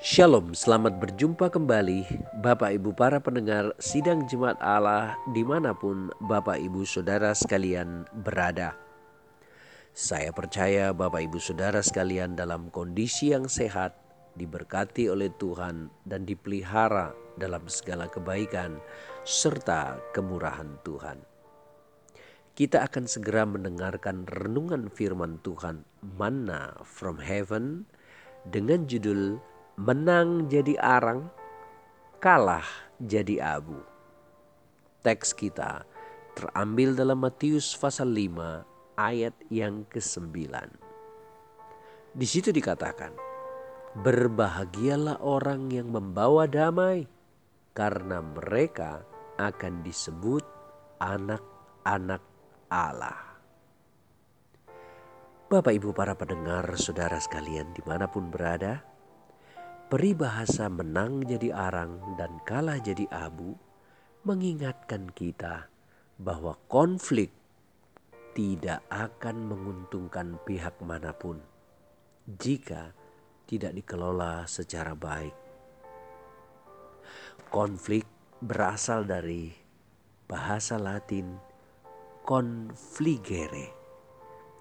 Shalom, selamat berjumpa kembali Bapak Ibu para pendengar Sidang Jemaat Allah di mana pun Bapak Ibu Saudara sekalian berada. Saya percaya Bapak Ibu Saudara sekalian dalam kondisi yang sehat, diberkati oleh Tuhan dan dipelihara dalam segala kebaikan serta kemurahan Tuhan. Kita akan segera mendengarkan renungan firman Tuhan Manna from Heaven dengan judul menang jadi arang, kalah jadi abu. Teks kita terambil dalam Matius pasal 5 ayat yang ke-9. Di situ dikatakan, Berbahagialah orang yang membawa damai, karena mereka akan disebut anak-anak Allah. Bapak ibu para pendengar saudara sekalian di mana pun berada, Peribahasa menang jadi arang dan kalah jadi abu mengingatkan kita bahwa konflik tidak akan menguntungkan pihak mana pun jika tidak dikelola secara baik. Konflik berasal dari bahasa Latin confligere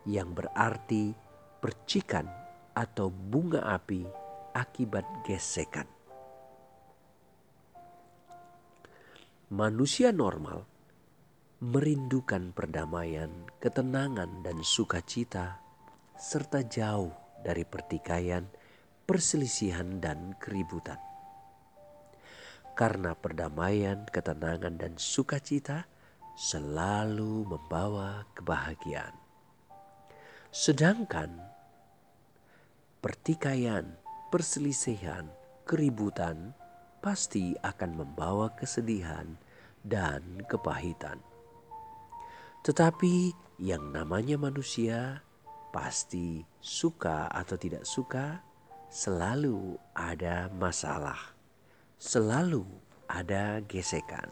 yang berarti percikan atau bunga api akibat gesekan. Manusia normal merindukan perdamaian, ketenangan, dan sukacita, serta jauh dari pertikaian, perselisihan, dan keributan. Karena perdamaian, ketenangan, dan sukacita selalu membawa kebahagiaan, sedangkan pertikaian, perselisihan, keributan pasti akan membawa kesedihan dan kepahitan. Tetapi yang namanya manusia pasti suka atau tidak suka selalu ada masalah. Selalu ada gesekan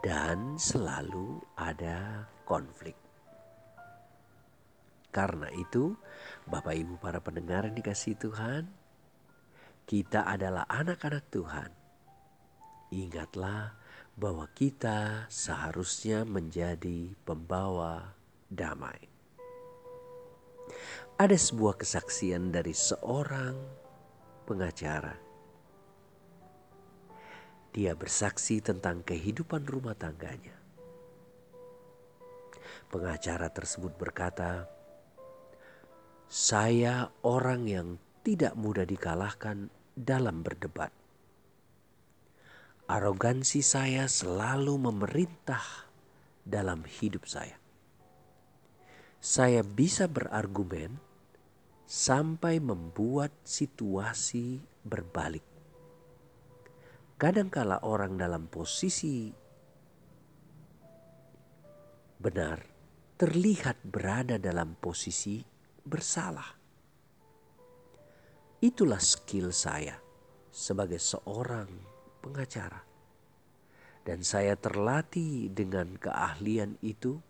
dan selalu ada konflik. Karena itu, Bapak Ibu para pendengar yang dikasih Tuhan, kita adalah anak-anak Tuhan. Ingatlah bahwa kita seharusnya menjadi pembawa damai. Ada sebuah kesaksian dari seorang pengacara. Dia bersaksi tentang kehidupan rumah tangganya. Pengacara tersebut berkata, "Saya orang yang tidak mudah dikalahkan dalam berdebat. Arogansi saya selalu memerintah dalam hidup saya. Saya bisa berargumen sampai membuat situasi berbalik. Kadangkala orang dalam posisi benar terlihat berada dalam posisi bersalah. Itulah skill saya sebagai seorang pengacara. Dan saya terlatih dengan keahlian itu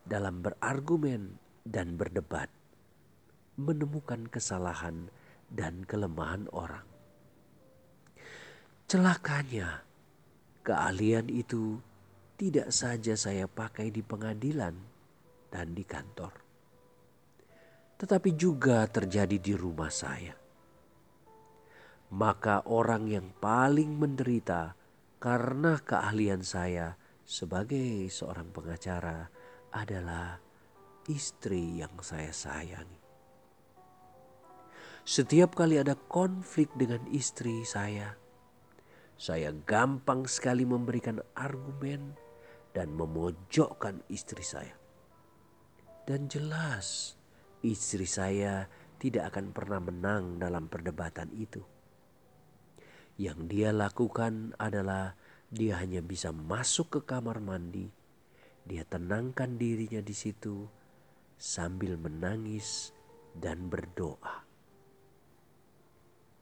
dalam berargumen dan berdebat, menemukan kesalahan dan kelemahan orang. Celakanya, keahlian itu tidak saja saya pakai di pengadilan dan di kantor, tetapi juga terjadi di rumah saya maka orang yang paling menderita karena keahlian saya sebagai seorang pengacara adalah istri yang saya sayangi. Setiap kali ada konflik dengan istri saya, saya gampang sekali memberikan argumen dan memojokkan istri saya. Dan jelas, istri saya tidak akan pernah menang dalam perdebatan itu yang dia lakukan adalah dia hanya bisa masuk ke kamar mandi. Dia tenangkan dirinya di situ sambil menangis dan berdoa.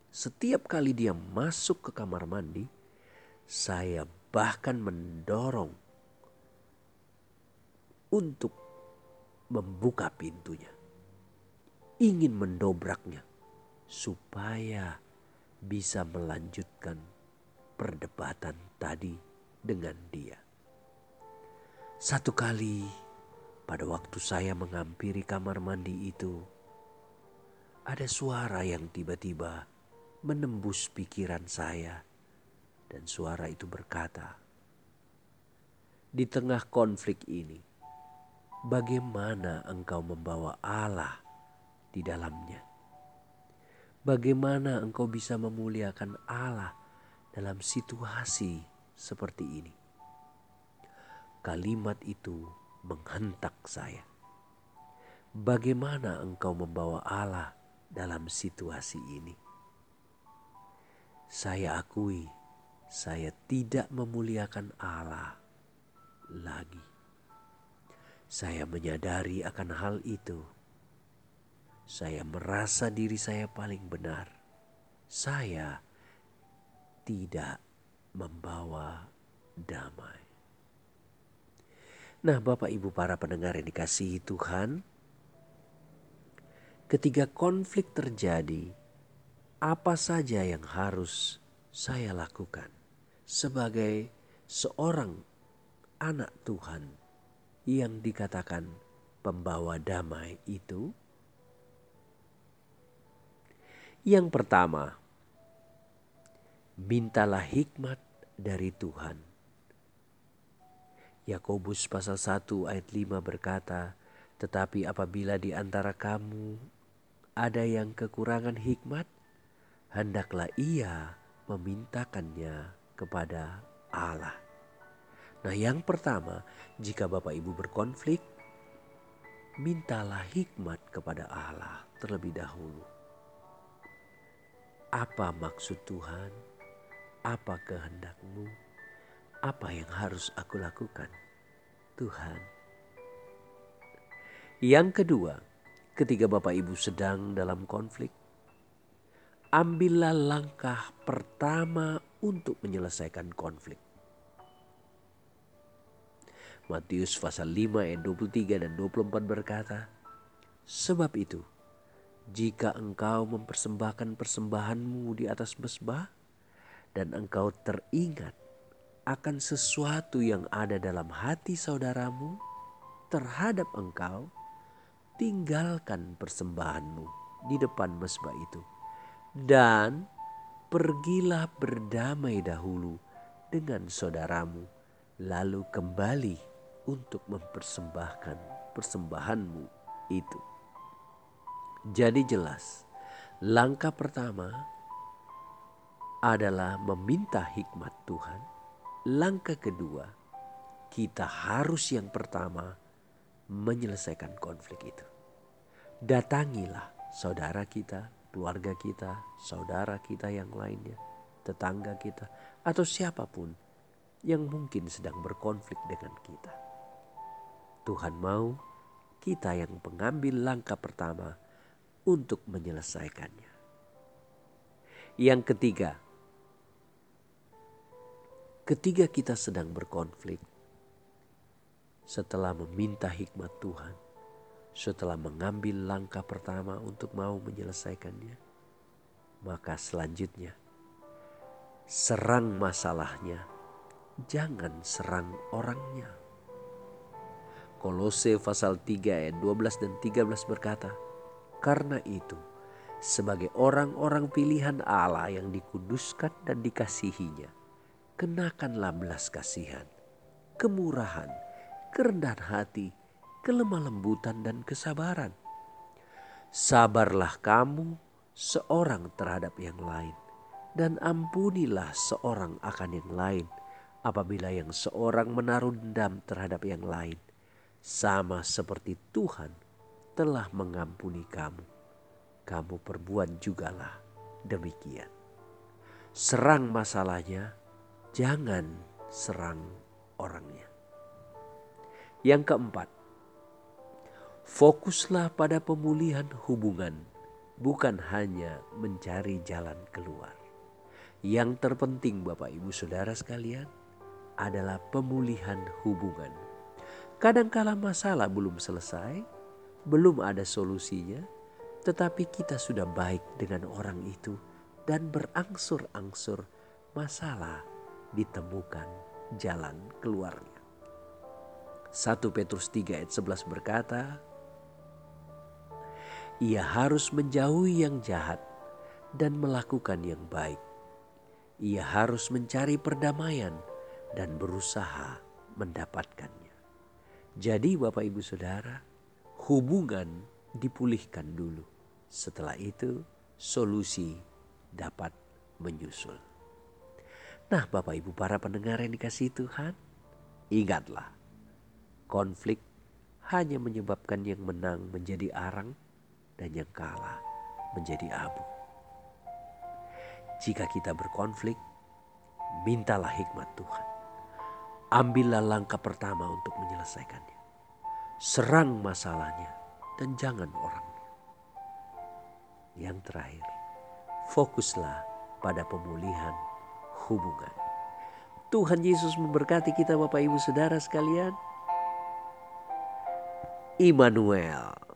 Setiap kali dia masuk ke kamar mandi, saya bahkan mendorong untuk membuka pintunya. Ingin mendobraknya supaya bisa melanjutkan perdebatan tadi dengan dia. Satu kali pada waktu saya menghampiri kamar mandi itu, ada suara yang tiba-tiba menembus pikiran saya, dan suara itu berkata, "Di tengah konflik ini, bagaimana engkau membawa Allah di dalamnya? Bagaimana engkau bisa memuliakan Allah dalam situasi seperti ini?" Kalimat itu menghentak saya. Bagaimana engkau membawa Allah dalam situasi ini? Saya akui, saya tidak memuliakan Allah lagi. Saya menyadari akan hal itu. Saya merasa diri saya paling benar. Saya tidak membawa damai. Nah, Bapak Ibu para pendengar yang dikasihi Tuhan, ketika konflik terjadi, apa saja yang harus saya lakukan sebagai seorang anak Tuhan yang dikatakan pembawa damai itu? Yang pertama, mintalah hikmat dari Tuhan Yakobus pasal 1 ayat 5 berkata, "Tetapi apabila di antara kamu ada yang kekurangan hikmat, hendaklah ia memintakannya kepada Allah." Nah, yang pertama, jika Bapak Ibu berkonflik, mintalah hikmat kepada Allah terlebih dahulu. Apa maksud Tuhan? Apa kehendakmu? apa yang harus aku lakukan, Tuhan? Yang kedua, ketika Bapak Ibu sedang dalam konflik, ambillah langkah pertama untuk menyelesaikan konflik. Matius pasal 5 ayat 23 dan 24 berkata, Sebab itu, jika engkau mempersembahkan persembahanmu di atas mesbah, dan engkau teringat akan sesuatu yang ada dalam hati saudaramu terhadap engkau, tinggalkan persembahanmu di depan mesbah itu. Dan pergilah berdamai dahulu dengan saudaramu, lalu kembali untuk mempersembahkan persembahanmu itu. Jadi jelas, langkah pertama adalah meminta hikmat Tuhan Langkah kedua, kita harus yang pertama menyelesaikan konflik itu. Datangilah saudara kita, keluarga kita, saudara kita yang lainnya, tetangga kita, atau siapa pun yang mungkin sedang berkonflik dengan kita. Tuhan mau kita yang mengambil langkah pertama untuk menyelesaikannya. Yang ketiga, ketika kita sedang berkonflik, setelah meminta hikmat Tuhan, setelah mengambil langkah pertama untuk mau menyelesaikannya, maka selanjutnya serang masalahnya, jangan serang orangnya. Kolose pasal 3 ayat 12 dan 13 berkata, Karena itu, sebagai orang-orang pilihan Allah yang dikuduskan dan dikasihinya, kenakanlah belas kasihan, kemurahan, kerendahan hati, kelemah lembutan dan kesabaran. Sabarlah kamu seorang terhadap yang lain dan ampunilah seorang akan yang lain apabila yang seorang menaruh dendam terhadap yang lain sama seperti Tuhan telah mengampuni kamu kamu perbuat jugalah demikian serang masalahnya jangan serang orangnya. Yang keempat, fokuslah pada pemulihan hubungan, bukan hanya mencari jalan keluar. Yang terpenting, Bapak Ibu Saudara sekalian, adalah pemulihan hubungan. Kadangkala masalah belum selesai, belum ada solusinya, tetapi kita sudah baik dengan orang itu dan berangsur-angsur masalah ditemukan jalan keluarnya. 1 Petrus 3 ayat 11 berkata, Ia harus menjauhi yang jahat dan melakukan yang baik. Ia harus mencari perdamaian dan berusaha mendapatkannya. Jadi Bapak Ibu Saudara, hubungan dipulihkan dulu. Setelah itu solusi dapat menyusul. Nah Bapak Ibu para pendengar yang dikasih Tuhan, ingatlah Konflik hanya menyebabkan yang menang menjadi arang dan yang kalah menjadi abu. Jika kita berkonflik, mintalah hikmat Tuhan. Ambillah langkah pertama untuk menyelesaikannya. Serang masalahnya dan jangan orangnya. Yang terakhir, fokuslah pada pemulihan hubungan. Tuhan Yesus memberkati kita Bapak Ibu Saudara sekalian. Immanuel.